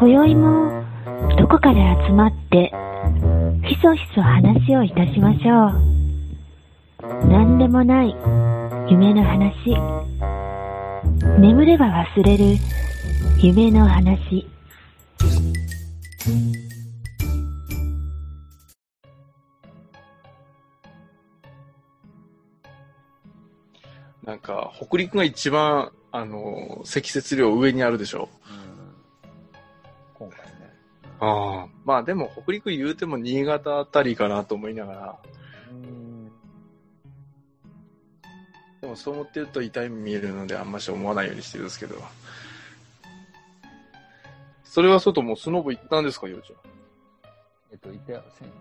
今宵もどこかで集まってひそひそ話をいたしましょう。何でもない夢の話。眠れば忘れる夢の話。なんか、北陸が一番、あの、積雪量上にあるでしょ。今回ね。ああ。まあでも、北陸言うても新潟あたりかなと思いながら。うん。でもそう思ってると痛い目見えるのであんまし思わないようにしてるんですけど。それは外もうスノボ行ったんですか、ようちゃえっと、いたよ、せん、ん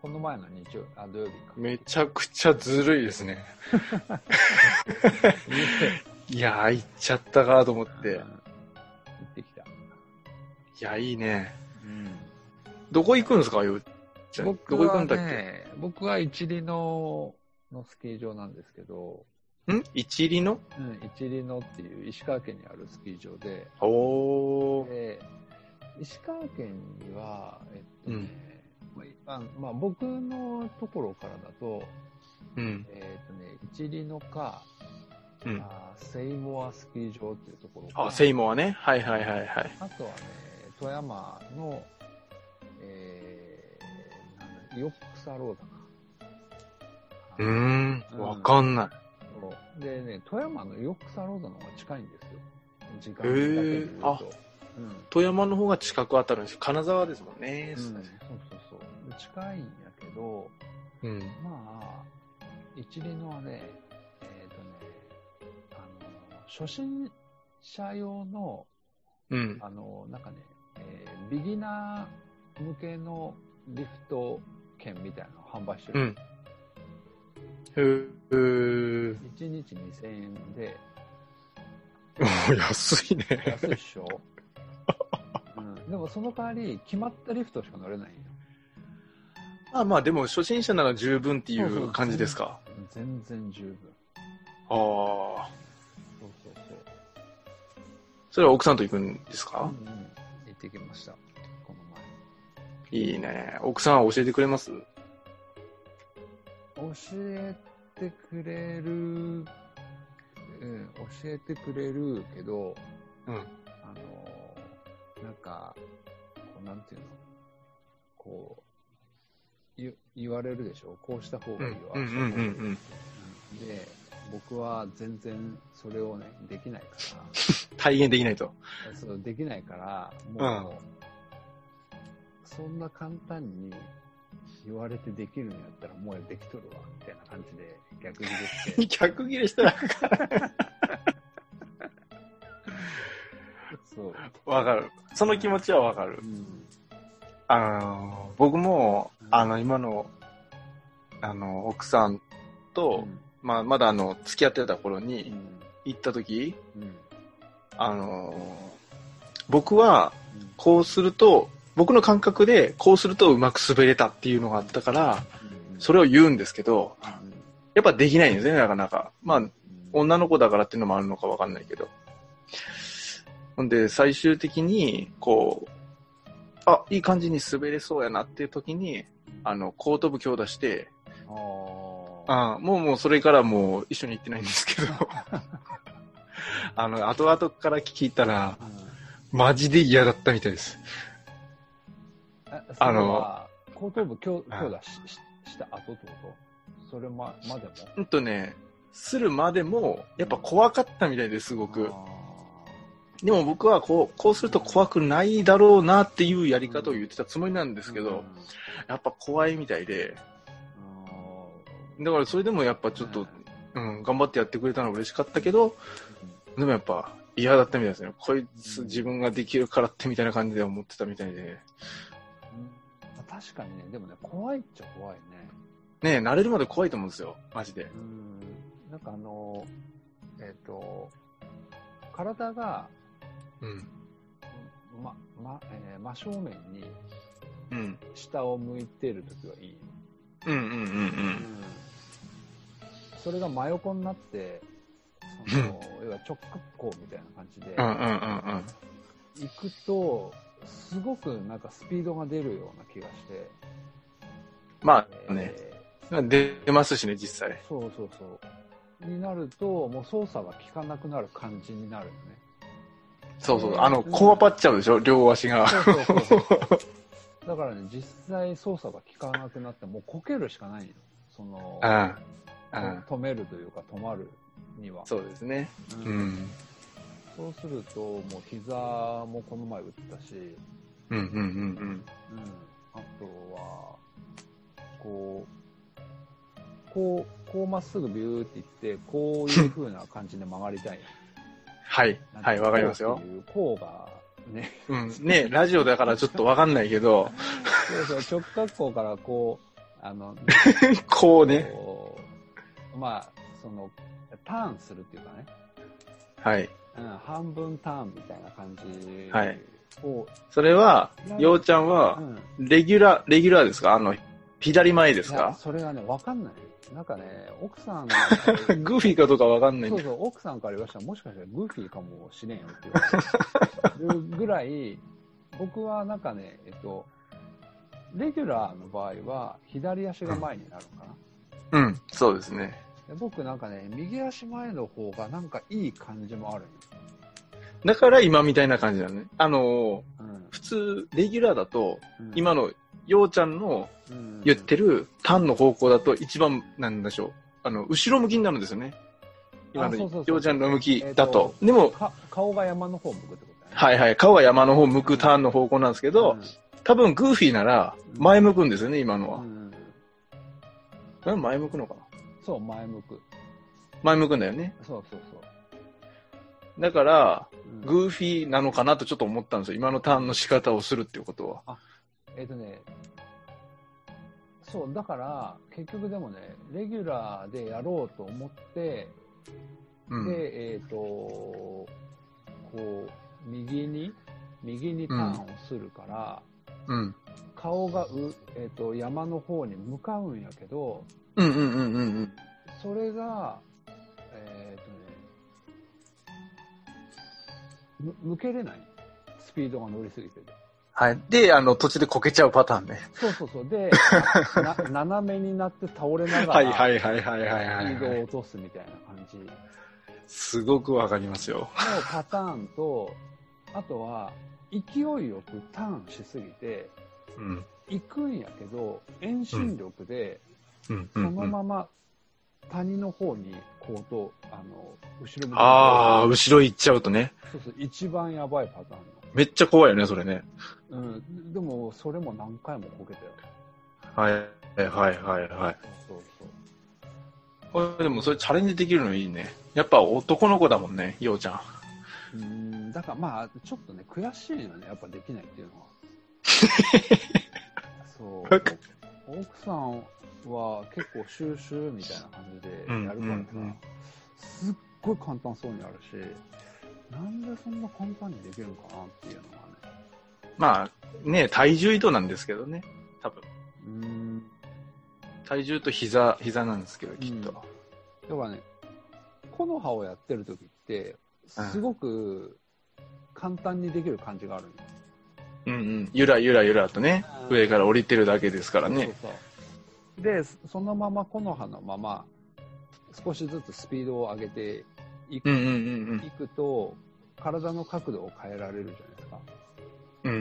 この前の日曜、あ、土曜日か。ん。めちゃくちゃずるいですね。いやー、行っちゃったかと思って。や、いいね。うん。どこ行くんですか、ようちゃん？ど僕はこ行くんだっけ？ね、僕は一里の、のスキー場なんですけど、ん？一里のうん、一里のっていう石川県にあるスキー場で、おー。で、石川県には、えっとね、うんまああまあ、僕のところからだと、うん。えっとね、一里のか、うん。あーセイモアスキー場っていうところか、あ、セイモアね。はいはいはいはい。あとはね、富山の、えー、なんだ、ヨックサローダか。うーん。うんわかんない。でね、富山のヨックサローダの方が近いんですよ。時間だけで言うと。あうん。富山の方が近く当たるんですよ。金沢ですもんね。うん、そうそうそう。で近いんやけど、うん。まあ、一輪のはね、えっ、とね、あの、初心者用の、うん。あの、なんかね、えービギナー向けのリフト券みたいなのを販売してる。うん。へー。1日2000円で、お 安いね。安いっしょ、うん、でもその代わり、決まったリフトしか乗れないんよ。まあまあ、でも初心者なら十分っていそうそうう感じですか？全然十分。ああ。そうそうそう。それは奥さんと行くんですか、うんうん、行ってきました、このいいね。奥さんは教えてくれます？前。教えてくれる、うん、教えてくれるけど、うん。あの、なんか、こうなんていうの、こう、言言われるでしょ？こうした方がいいわ。うんうんうんうんうんで、僕は全然それをね、できないか 体現できないと。ら、そうできないから、もう、そんな簡単に言われてできるんやったらもうできとるわ、みたいな感じで逆ギレして。逆切れしたらそう。わかる。その気持ちはわかるう。ん。あの、僕も、あの、今の、あの、奥さんと、まあ、まだあの、付き合ってた頃うにん。行った時、うん。あの、僕は、こうすると、僕の感覚で、こうするとうまく滑れたっていうのがあったから、それ、れを言うんですけど、うんやっぱできないんですね、なかなか。まあ、うん女の子だからっていうのもあるのかわかんないけど。ほんで、最終的に、こう、あ、いい感じに滑れそうやなっていう時に、あの、後頭部強打して、あもうもうそれからもう一緒に行ってないんですけど、あの、後々から聞いたら、うん。マジで嫌だったみたいです。えあの後頭部強強打した後ってこと？それままでも？うんとね、するまでも、やっぱ怖かったみたいですごく。あでも僕はこう、こうすると怖くないだろうなっていうやり方を言ってたつもりなんですーけど、うん。やっぱ怖いみたいで、あだからそれでもやっぱちょっと、うん、頑張ってやってくれたのは嬉しかったけど、でもやっぱ嫌だったみたいですね。こいつ自分ができるからってみたいな感じで思ってたみたいで。ーうん確かにねでもね怖いっちゃ怖いねねえ、慣れるまで怖いと思うんですよ。マジで。うんなんかあのえっ、と体が、うん。ままえー真正面にうん。下を向いてるときはいい、うんうんうんそれが真横になってその要は直角行みたいな感じで。行くと、すごくなんかスピードが出るような気がして。まあね、え出ますしね、実際ー。そうそうそう。になると、もう操作が効かなくなる感じになるよね。そうそう。あの、こわばっちゃうでしょ、両足が。そうそうそうそう。だからね、実際操作が効かなくなって、もうこけるしかないの。その、うん。うん。止めるというか止まるには。そうですね。ううんん。そうすると、もう膝もこの前打ったし、うんうんうんうん。あとは、こう、こう、こうまっすぐビューっていって、こういう風な感じで曲がりたい。はい。はい、わかりますよこう。っていう、こうが、ね、うん。ね、ラジオだからちょっとわかんないけど、そうそう、直角行からこう、あの、こうね。まあ、その、ターンするっていうかね、はい。うん、半分ターンみたいな感じはい。を、それは、ようちゃんうは、ん、レギュラー、レギュラーですか？あの、左前ですか？それがね、わかんない。なんかね、奥さん。グーフィーかどうかわかんない。そうそう、奥さんから言わした。ら、もしかしたらグーフィーかもしれんよって言われるぐらい、僕はなんかね、えっと、レギュラーの場合は、左足が前になるのかな。うん、そうですね。で僕なんかね、右足前の方がなんかいい感じもある。だから今みたいな感じだね。あの、うん普通、レギュラーだと、うん今の、ようちゃんのうん言ってるターンの方向だと一番、なんでしょう。あの、後ろ向きになるんですよね。今のようちゃんの向きだえーと。でも、か顔が山の方向くってことだね。はいはい、顔は山の方向くターンの方向なんですけど、多分グーフィーなら前向くんですよね、今のは。前向くのかな？そう、前向く。前向くんだよね。そうそうそう。だから、うんグーフィーなのかなとちょっと思ったんですよ。今のターンの仕方をするっていうことは。えっ、とね、そう、だから、結局でもね、レギュラーでやろうと思って、うん。で、えっ、と、こう、右に、右にターンをするから、うん。顔がう、えっ、と、山の方に向かうんやけど、うんうんうんうんうん。それが、えっ、とね、む向けれない。スピードが乗りすぎてて。はい。で、あの、途中でこけちゃうパターンね。そうそうそう。で、な斜めになって倒れながら、はいはいはいはいはいはい、スピードをはい。落とすみたいな感じのすごくわかりますよ。パターンと、あとは、勢いよくターンしすぎて、うん。行くんやけど、遠心力で、そ。のまま谷の方に、こうと、あの、後ろ向ああ、後ろ行っちゃうとね。そうそう、一番やばいパターンめっちゃ怖いよね、それね。の。うん。でも、それも何回もこけたよ。はい。はいはいはい。そうそうこれでもそれチャレンジできるのいいね。やっぱ男の子だもんね、ようちゃん。うん、だからまあ、ちょっとね、悔しいよね、やっぱできないっていうのは。そう。奥さんは結構収集みたいな感じでやるからさ、うんうんうんすっごい簡単そうにあるし、なんでそんな簡単にできるのかなっていうのがね。まあ、ね、体重移動なんですけどね。多分。うん。体重と膝、膝なんですけど、きっと。要はね、木の葉をやってる時って、すごく簡単にできる感じがあるんようんうん。ゆらゆらゆらとね、うん上から降りてるだけですからね。そうそうで、そのまま木の葉のまま、少しずつスピードを上げていく,、うんうんうんいくと、体の角度を変えられるじゃないですか。うん。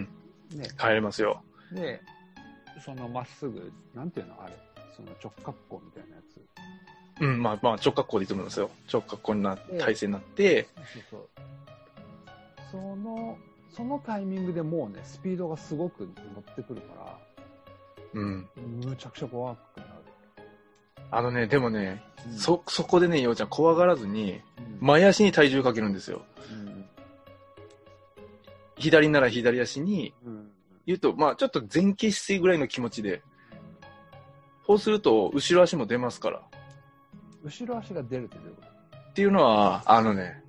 うん。ね、帰れますよ。で、そのまっすぐ、なんていうのあれ、その直角行みたいなやつ。うん、まあまあ直角行でいいと思いますよ。直角行になええ体勢になって、そうそう。その、そのタイミングでもうね、スピードがすごく乗ってくるから、うん。むちゃくちゃ怖くなる。あのね、でもね、うんそ、そこでね、ようちゃん怖がらずに、うん前足に体重かけるんですよ。うん左なら左足に、うん言うと、まあちょっと前傾姿勢ぐらいの気持ちで、そうすると、後ろ足も出ますから。後ろ足が出るってどういうこっていうのは、あのね、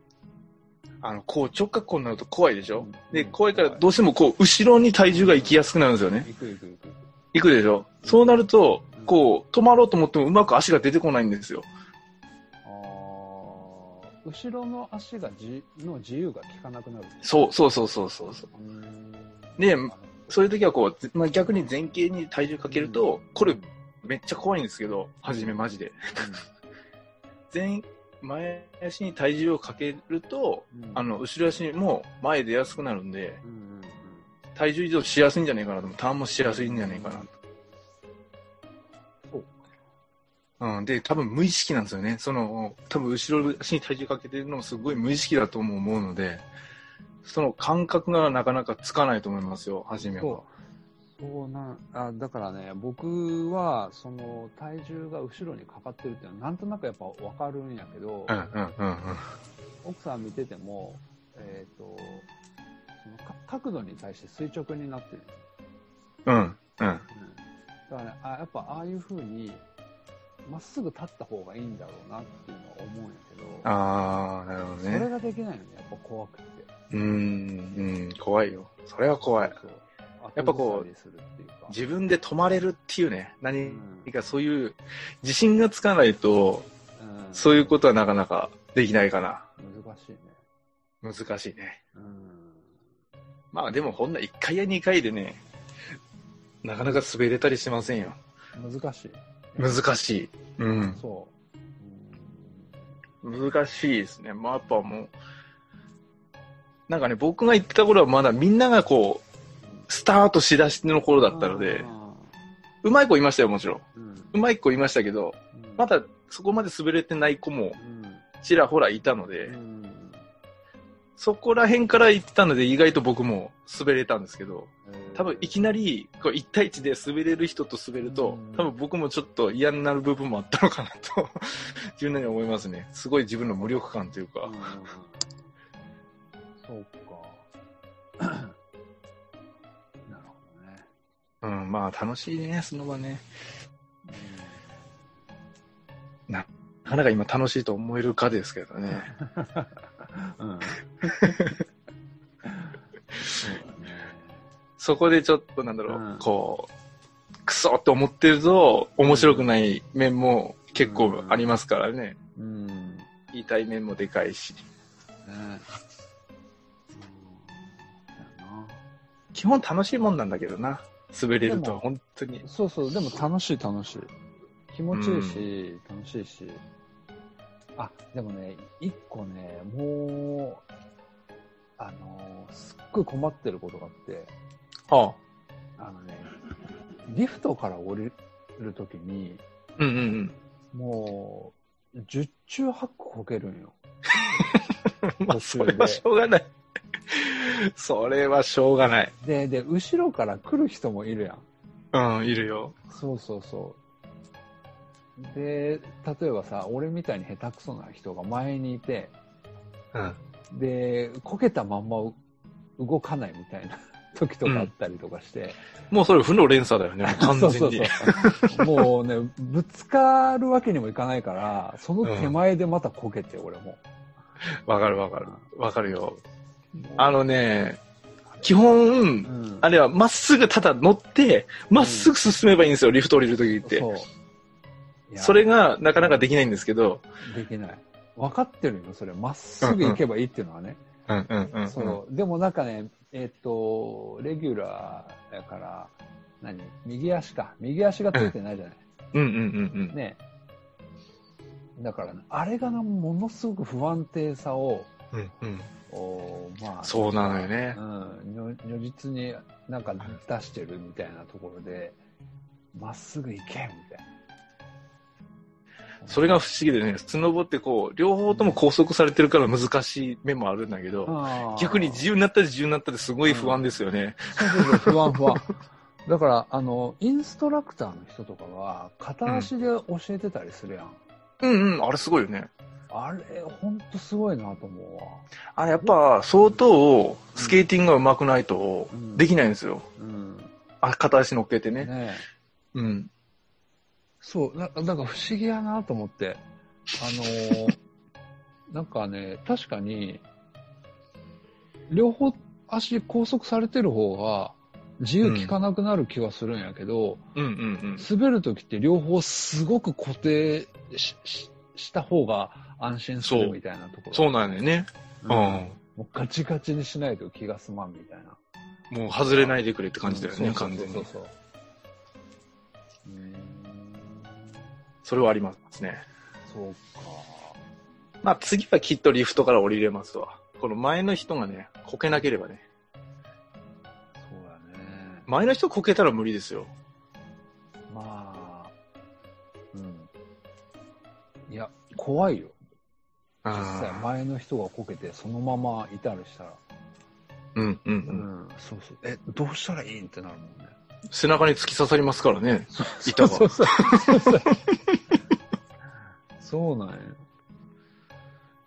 あの、こう直角行になると怖いでしょ、うんで、怖いからどうしてもこう、後ろに体重が行きやすくなるんですよねと。行く行く行く行く。でしょそうなるとうん、こう、止まろうと思ってもうまく足が出てこないんですよ。あ後ろの足がじの自由が効かなくなる。そう、そうそうそうそうそう。うーん。ねなるほどそういう時はこう、ぜまあ、逆に前傾に体重かけると、これめっちゃ怖いんですけど、初めマジで。前、前足に体重をかけると、うん。うんあの、後ろ足も前出やすくなるんで、うんうんうん。体重移動しやすいんじゃないかなと。ターンもしやすいんじゃないかなそう。うん、で、多分無意識なんですよね。その、多分後ろ足に体重かけてるのもすごい無意識だとも思うので、その感覚がなかなかつかないと思いますよ、初めはそ。そうなんあだからね、僕はその体重が後ろにかかってるっていうのは、なんとなくやっぱ分かるんやけど、うんうんうんうん。奥さん見てても、えっ、と、そのか角度に対して垂直になってる。うんうん。うん、だからね、あやっぱああいう風に、まっすぐ立った方がいいんだろうなっていうのは思うんやけど、あー、なるほどそれね。ができないのね、やっぱ怖くて。うーん、うん、怖いよ。それは怖い。そうやっぱこう自分で止まれるっていうね、何うんかそういう自信がつかないと、うんそういうことはなかなかできないかな。難しいね。難しいね。うん。まあでもほんな1回や2回でね、なかなか滑れたりしませんよ。難しい。難しい。うん。そう。難しいですね。まあやっぱもう、なんかね、僕が行ってた頃はまだみんながこう、スタートしだしの頃だったので、うまい子いましたよ、もちろん。うまい子いましたけど、うん。まだそこまで滑れてない子もうん。ちらほらいたので、うん。そこら辺から行ってたので意外と僕も滑れたんですけど、多分いきなりこう1対1で滑れる人と滑るとうん、多分僕もちょっと嫌になる部分もあったのかなと、自分なりに思いますね。すごい自分の無力感というか。そううん、まあ楽しいね、その場ね。なかなか今楽しいと思えるかですけどね。うん。うん。そこでちょっとなんだろう、うんこう、クソって思ってると面白くない面も結構ありますからね。うん。ね言いたい面もでかいし。うん。だな基本楽しいもんなんだけどな。滑れると本当に。そうそう、でも楽しい楽しい。気持ちいいし、楽しいし。あ、でもね、一個ね、もう、あのーすっごい困ってることがあって、はあ。あのね、リフトから降りるときに、うんうんうん。もう、十中八九こけるんよ。まあ、それはしょうがない。それはしょうがない。で、で、後ろから来る人もいるやん。うん、いるよ。そうそうそう。で、例えばさ、俺みたいに下手くそな人が前にいて、うん。で、こけたまんまう動かないみたいな 時とかあったりとかして。もうそれ負の連鎖だよね、完全に。そうそうそう。もうね、ぶつかるわけにもいかないから、その手前でまたこけて、俺も。わかるわかる。わかるよ。あのね、基本、うん、あれはまっすぐただ乗って、まっすぐ進めばいいんですよ、リフト降りるときって。そそれがなかなかできないんですけど、できない。分かってるよ、それ。まっすぐ行けばいいっていうのはね。うんうんうん、うん。そう。でもなんかね、えっ、と、レギュラーやから、何？右足か。右足がついてないじゃない。うんうんうんうん。ね。だから、ね、あれがな、ものすごく不安定さを、うんうん。おまあ、そうなのよねう。ん、如如実になんか出してるみたいなところで、まっすぐ行けみたいな。それが不思議でね、スノボってこう、両方とも拘束されてるから難しい面もあるんだけど、逆に自由になったり自由になったりすごい不安ですよね。そうそうそう、不安不安。だから、あの、インストラクターの人とかは、片足で教えてたりするやん。うんうん、あれすごいよね。あれ、ほんとすごいなと思うわ。あれやっぱ相当スケーティングが上手くないとうんできないんですよ。うん。あ、片足乗っけてね。ねえうん。そう、ななんか不思議やなと思って。あのー なんかね、確かに、両方足拘束されてる方が自由効かなくなる気はするんやけど、うんうんうん。滑るときって両方すごく固定した方が安心するみたいなところ。そうなんだよね。うんうん。もうガチガチにしないと気が済まんみたいな。もう外れないでくれって感じだよね、うん完全にそう。そうそううーんそれはありますね。そうか。まあ次はきっとリフトから降りれますわ。この前の人がね、こけなければね。そうだね。前の人こけたら無理ですよ。まあ、うん。いや、怖いよ。実際、あ前の人がこけて、そのままいたりしたら。ーうんうんううん。ん、そうそう。え、どうしたらいいんってなるもんね。背中に突き刺さりますからね。板がそうそうそうそう。そうなんや。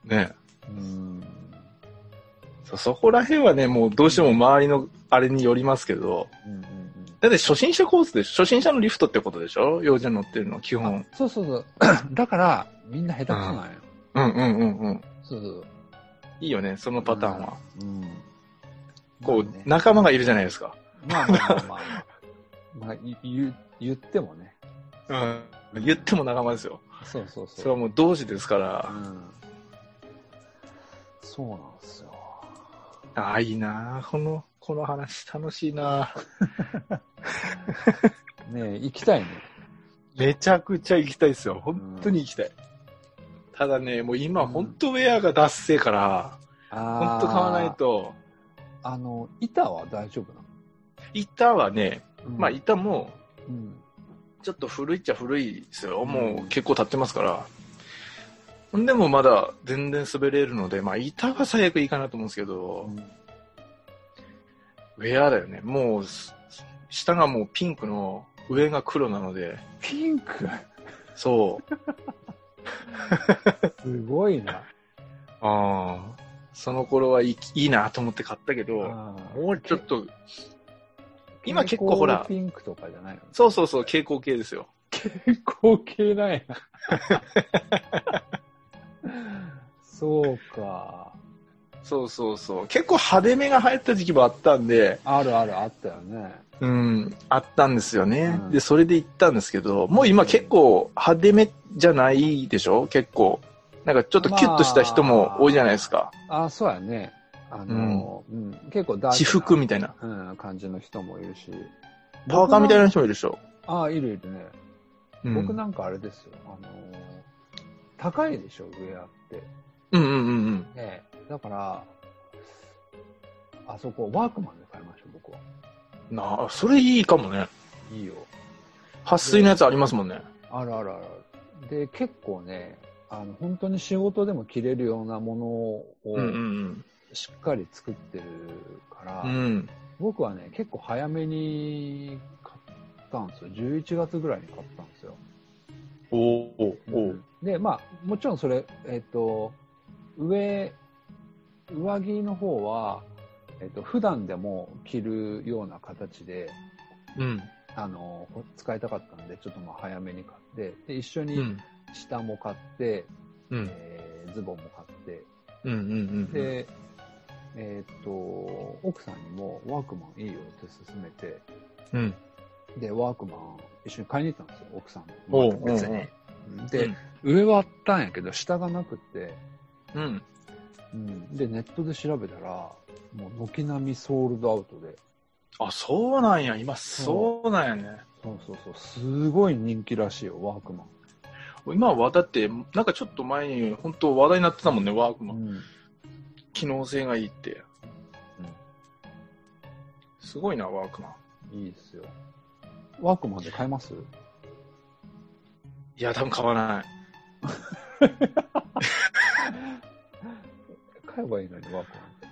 ね。うん。そそこら辺はね、もうどうしても周りのあれによりますけど、うんうんうん。だって初心者コースで初心者のリフトってことでしょ？幼児乗ってるの、基本。そうそうそう。だから、みんな下手くそなんよ。うんうんうんうん。そうそう。いいよね、そのパターンは。うん。こう、仲間がいるじゃないですか。まあまあまあまあ。まあ、い言言ってもね。うん。言っても仲間ですよ。そうそうそう。それはもう同志ですから。うん。そうなんですよ。ああ、いいなあこの、この話楽しいなあ ねえ、行きたいね。めちゃくちゃ行きたいですよ。本当に行きたい。ただね、もう今、うん本当ウェアが脱製から、あ本当買わない。と、あの、板は大丈夫なの？板はね、うんまあ板も、うん。ちょっと古いっちゃ古いですよ。うんもう結構経ってますから。ほんでもまだ全然滑れるので、まあ板は最悪いいかなと思うんですけど、ウェアだよね。もう、す下がもうピンクの、上が黒なので、ピンク？そう。すごいな。ああ、その頃はいいいいなと思って買ったけど、あもうちょっと、今結構ほらピンクとかじゃないの？そうそうそう、蛍光系ですよ。蛍光系なんや。そうか。そうそうそう。結構派手めが流行った時期もあったんで、あるあるあったよね。うん、あったんですよね。うんで、それで行ったんですけど、もう今結構派手めじゃないでしょ？結構。なんかちょっとキュッとした人も多いじゃないですか。あ、そうやね。あの、うん結構ダー私服みたいな。うん、感じの人もいるし。パーカーみたいな。な人もいるでしょ？あ、いるいるね。うん、僕なんかあれですよ。あの、高いでしょ、ウェアって。うんうんうんうん。ねだから、あそこ、ワークマンで買いました、僕は。なあ、それいいかもね。いいよ。撥水のやつありますもんね。あるあるある。で、結構ね、あの、本当に仕事でも着れるようなものをうんうんしっかり作ってるから、うん。うん。僕はね、結構早めに買ったんですよ。11月ぐらいに買ったんですよ。おおおおで、まあ、もちろんそれ、えっ、と、上、上着の方は、えっ、と、普段でも着るような形で、うん。あの、使いたかったんで、ちょっとまあ早めに買って、で、一緒にうん。下も買って、うん。えーズボンも買って、うんうんうん。で、えっ、と、奥さんにもワークマンいいよって勧めて、うん。で、ワークマン一緒に買いに行ったんですよ、奥さんも。別に。で、上はあったんやけど、下がなくって、うん。うん、で、ネットで調べたら、もう軒並みソールドアウトで、あ、そうなんや。今、そうなんやね。そうそうそう、すごい人気らしいよ、ワークマン。今はだって、なんかちょっと前に、本当話題になってたもんね、ワークマン。うん。機能性がいいって。うんすごいな、ワークマン。いいですよ。ワークマンで買えます？いや、多分買わない。買えばいいのに、ワークマン。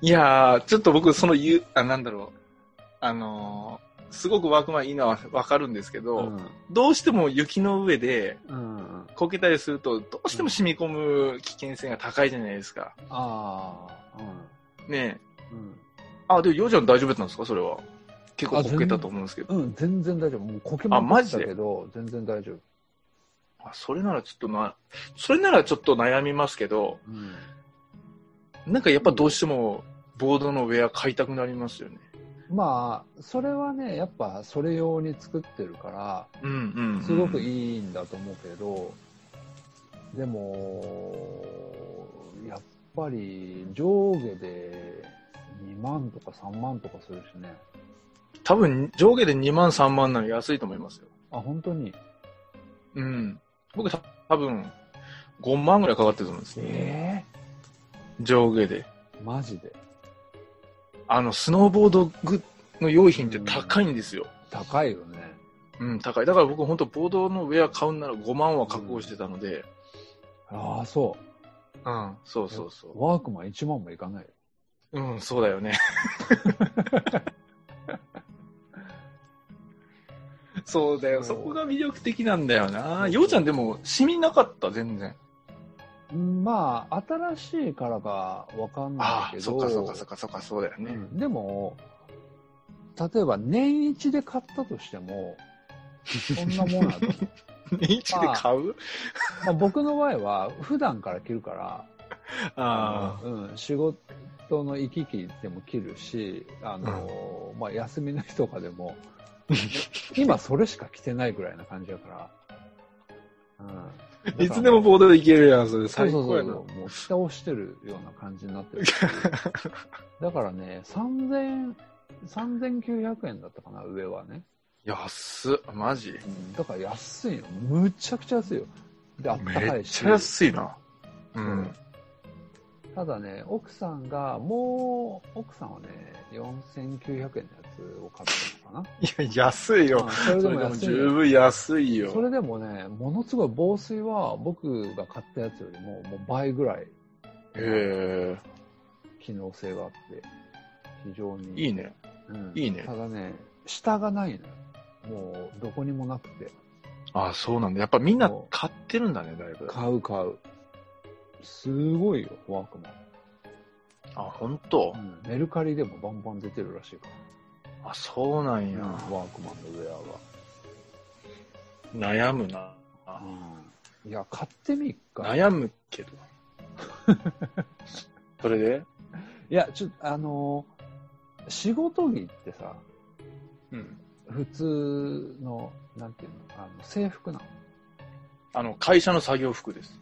いやー、ちょっと僕、その言う、あ、なんだろう。あのーすごくワークマンいいのはわかるんですけど、うん。どうしても雪の上でうん。こけたりすると、どうしても染み込む危険性が高いじゃないですか。ああ、ねえ。うん。あ、でも、ヨウちゃん大丈夫だったんですか？それは。結構こけたと思うんですけど。うん。うん、全然大丈夫。もうこけあまくったけど、全然大丈夫。あ、それならちょっとな、それならちょっと悩みますけど、うん。なんかやっぱどうしても、ボードのウェア買いたくなりますよね。まあ、それはね、やっぱそれ用に作ってるから、うんうん、うん。すごくいいんだと思うけど、でも、やっぱり上下で2万とか3万とかするしね。多分、上下で2万3万なの安いと思いますよ。あ、本当に？うん。僕た多分、5万ぐらいかかってると思うんですよ。え上下で。えマジで。あの、スノーボードグの用品って高いんですよ。高いよね。うん、高い。だから僕本当ボードのウェア買うなら5万は覚悟してたので、ああ、そうん、そうそうそうう。ワークマン1万もいかないよ。う。うん、そうだよね。そうだよ。そこが魅力的なんだよな。ようちゃんでも、シミなかった、全然。うんまあ、新しいからかわかんないああ、けど。そうかそうかそうかそうか、そうだよね。うんでも、例えば年一で買ったとしても、そんなもんだと思う。年一で買う？まあ、僕の場合は、普段から着るから、あうん、仕事の行き来でも着るし、あの、まあ、休みの日とかでも、今それしか着てないぐらいな感じだから、うん。あ。いつでもボードでいけるやん、それ。そう最高やな。そうそうもう下をしてるような感じになってるし。だからね、3000、3900円だったかな、上はね。安っ、マジうんだから安いの。むちゃくちゃ安いよ。で、あったかいし。めっちゃ安いな。うん。ただね、奥さんが、もう、奥さんはね、4900円のやつを買ったのかいや、安いよな。。それでも。十分安いよ。それでもね、ものすごい防水は僕が買ったやつよりももう倍ぐらいへえ、機能性があって、非常に。いいね。うんいいねただね、下がないのよ。もう、どこにもなくて。あそうなんだ。やっぱみんな買ってるんだね、だいぶ。買う買う。すごいよ、ワークマン。あ、本当？う。ん、メルカリでもバンバン出てるらしいかあ、そうなんら。や。ワークマンのウェ悩むな。アが。いや、買ってみっか。悩むけど。それで？いや、ちょっと、あのー仕事着ってさ、うん。普通の、なんていうの、あの制服なの？あの、会社の作業服です。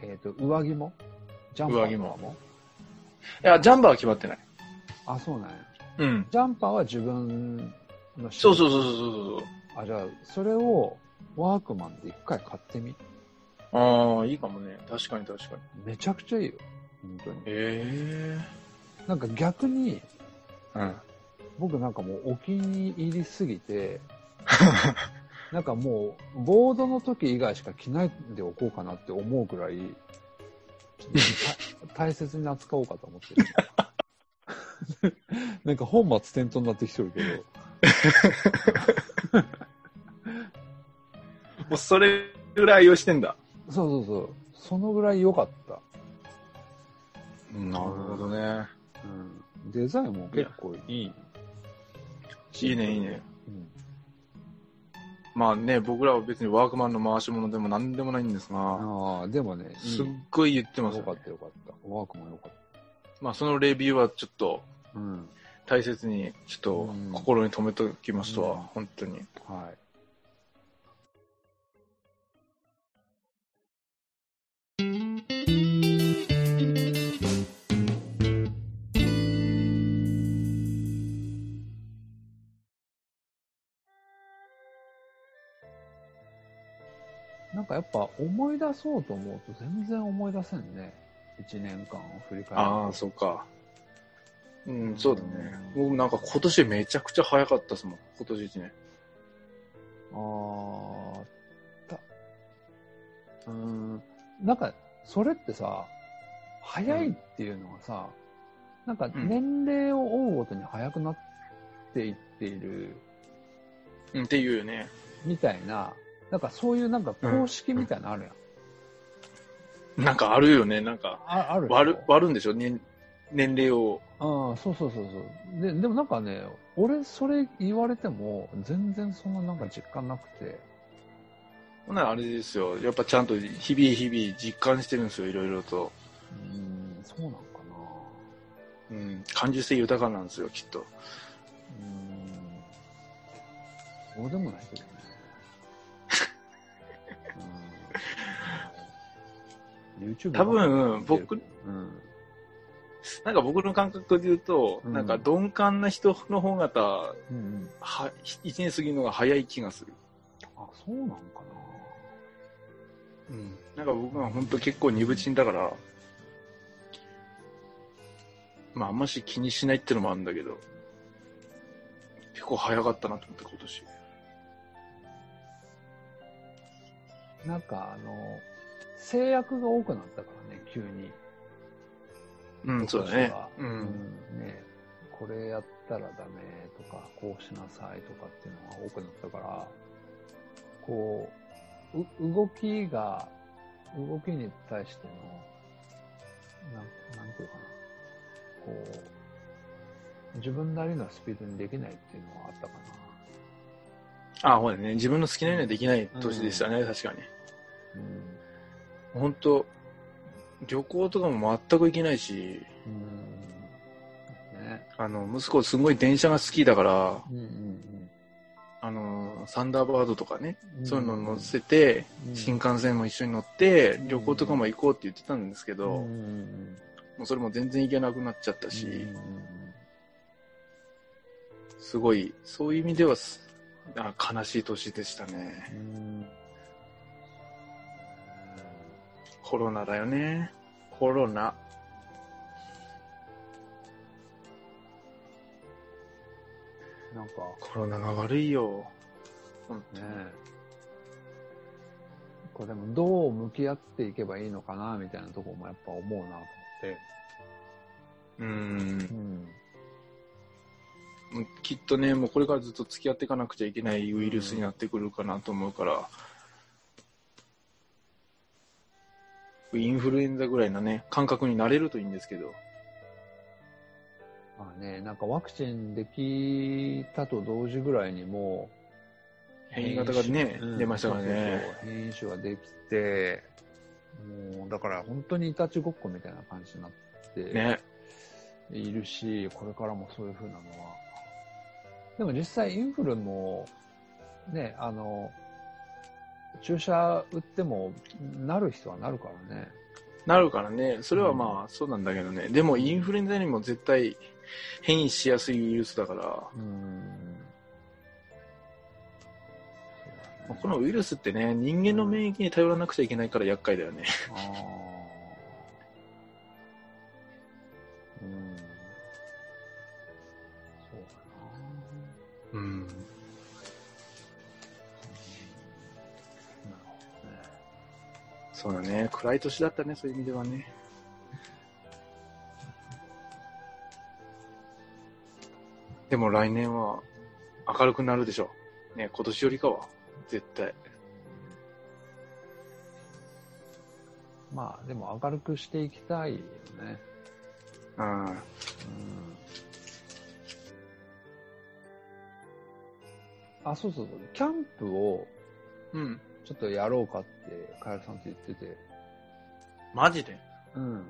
えっ、と、上着も？ジャンパー上着もいや、ジャンパーは決まってない。あ、そうなんや。うん。ジャンパーは自分のそうう。そうそうそうそうあ、じゃあ、それをワークマンで一回買ってみ。ああ、いいかもね。確かに確かに。めちゃくちゃいいよ。本当に。えなんか逆に、えうん。僕なんかもうお気に入りすぎて、なんかもう、ボードの時以外しか着ないでおこうかなって思うくらい、大切に扱おうかと思ってる。なんか本末転倒になってきてるけど、もうそれぐらいをしてんだ。そうそうそう、そのぐらい良かった。なるほどね。うん、デザインも結構いい。いいね、いいね。うん。まあね、僕らは別にワークマンの回し物でも何でもないんですが、ああ、でもね、すっごい言ってますよかよねったよかった。ワークも良かっまあそのレビューはちょっと。大切にちょっとうん心に留めておきますとは、うん本当に。はい。なんかやっぱ思い出そうと思うと全然思い出せんね。一年間を振り返ると。ああ、そうか。うん、そうだね。僕なんか今年めちゃくちゃ早かったですもん。今年一年。ああ、た、うーん、なんか、それってさ、早いっていうのはさ、なんかうん年齢を追うごとに早くなっていっているうん、っていうよね。みたいな、なんかそういうなんか公式みたいなのあるやん。なんかあるよね。なんかあある割る、割るんでしょ？年年齢を。ああ、そうそうそうそう。で、でもなんかね、俺それ言われても全然そんななんか実感なくて、ほんならあれですよ。やっぱちゃんと日々日々実感してるんですよ。いろいろと。うーん、そうなんかな。うん。感受性豊かなんですよ、きっと。うーんそうでもないけどね。YouTube 多分、僕、うん。なんか僕の感覚で言うと、うんなんか鈍感な人の方が、うんうん。は、一年過ぎるのが早い気がする。あ、そうなんかうん。なんか僕は本当結構鈍ちんだから、まああんまし気にしないってのもあるんだけど、結構早かったなと思って今年。な。なんか、あの、制約が多くなったからね、急に。うん、そうだね。う。うんん。ねこれやったらダメとか、こうしなさいとかっていうのが多くなったから、こう、う動きが、動きに対しての、なん、なんていうかな。こう、自分なりのスピードにできないっていうのはあったかな。あ、ほらね、自分の好きなようにはできない年でしたね、確かに。うん。本当旅行とかも全く行けないし、うん。ね。あの、息子すごい電車が好きだから、うんうんあの、サンダーバードとかね、うん。そういうの乗せて、うん新幹線も一緒に乗って、ん旅行とかも行こうって言ってたんですけど、うんうんもうそれも全然行けなくなっちゃったし、うんすごい、そういう意味ではすあ悲しい年でしたね。コロナだよね。コロナ。なんか、コロナが悪いよ。本当ねにこれでもどう向き合っていけばいいのかな、みたいなところもやっぱ思うなと思って。う。うんん。きっとね、もうこれからずっと付き合っていかなくちゃいけないウイルスになってくるかなと思うから、インフルエンザぐらいのね、感覚になれるといいんですけど。まあね、なんかワクチンできたと同時ぐらいにもう、変異型がねうん出ましたからね変異種ができて、もうだから本当にいたちごっこみたいな感じになってね。いるし、これからもそういう風なのは。でも実際インフルも、ね、あの、注射打ってもなる人はなるからね。なるからね、それはまあそうなんだけどね。でもインフルエンザにも絶対変異しやすいウイルスだから、うん。まあこのウイルスってね、人間の免疫に頼らなくちゃいけないから厄介だよね。ああ。うん。そうだな。うん。そうだね。暗い年だったね、そういう意味ではね。でも来年は明るくなるでしょう。ね、今年よりかは。絶対。まあ、でも明るくしていきたいよね。うん。うん。あ、そうそうそう。キャンプをうん。ちょっとやろうかって、カエルさんと言ってて。マジで？うん。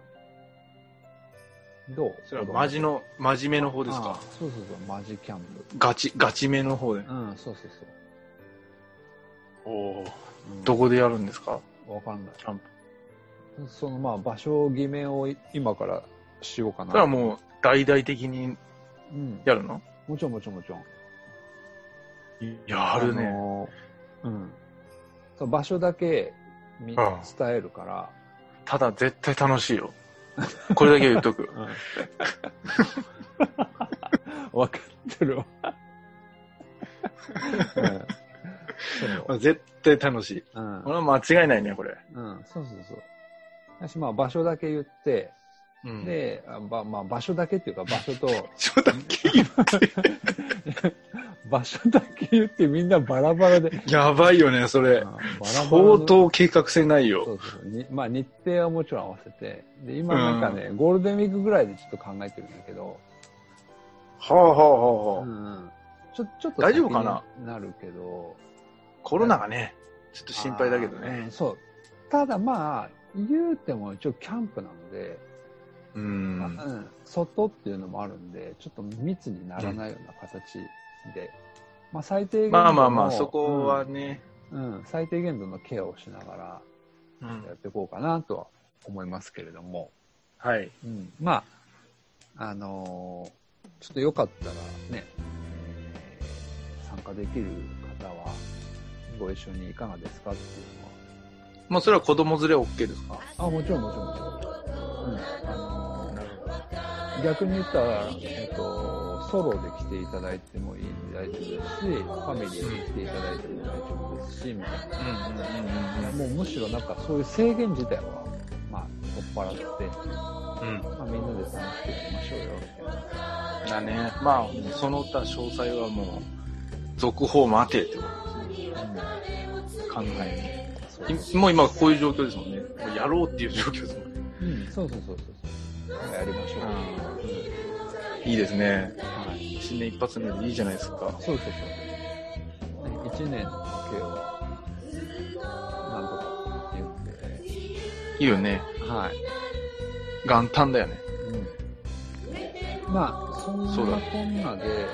どう？それはマジの、真面目の方ですあかそうそうそう、マジキャンプ。ガチ、ガチめの方で。うん、そうそうおお。そう。うんどこでやるんですか？わかんない。キャンプ。そのまあ場所決めを今からしようかな。それはもう大々的にうん。やるの？もちろんもちろんもちろん。やるね。あのーうん。その場所だけみああ伝えるから。ただ絶対楽しいよ。これだけ言っとく。うん。分かってるわ。うん。絶対楽しい。うんこれは間違いないね、これ。うん、そうそうそう。私、まあ、場所だけ言って、うん、で、まあ、場所だけっていうか、場所と、ちょっと聞い場所だけ言ってみんなバラバラで。てやばいよね、それうん。バラバラ相の当計画性ないよ。そうそうまあ、日程はもちろん合わせて。で、今なんかね、ゴールデンウィークぐらいでちょっと考えてるんだけど、はあはあはあうはあ。んうん、ちょちょっと大丈夫かな？なるけど、コロナがね、ちょっと心配だけどねん。そう。ただまあ、言うても一応キャンプなので、うまあん。うん、外っていうのもあるんで、ちょっと密にならないような形で、まあ最低限度のまあまあまあ、そこはね、うん、うん、最低限度のケアをしながらうん。やっていこうかなとは思いますけれども、はい。うん、まあ、あのーちょっとよかったらね、えー参加できる方はご一緒にいかがですかっていうのは、まあ、それは子供連れ OK ですか？あ、もちろんもちろんもちろん。うん。あのー逆に言ったら、えっ、と、ソロで来ていただいてもいい大丈夫ですし、ファミリーで来ていただいても大丈夫ですし、みたいな。うんうんうんうんもうむしろなんかそういう制限自体は、まあ、取っ払って、うん。まあ、みんなで楽しくやりましょうよ、みたいな。だね。まあ、その他詳細はもう、続報待てってことですね。考えそうに。いもう今こういう状況ですもんね。もうやろうっていう状況ですもんね。うん、そうそうそうそう。やりましょう。いいですね。はい。新年一発目でいいじゃないですか。そうそうそう。ね一年の計は、なんとか言って、いいよね。はい。元旦だよね。うん。まあ、そんそうだなこんなで、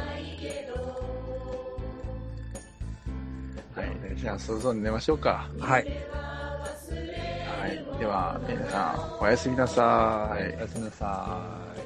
はい。じゃあ、そろそろ寝ましょうか。はい。はい。では、皆さん、おやすみなさはい。いお。やすみなさい。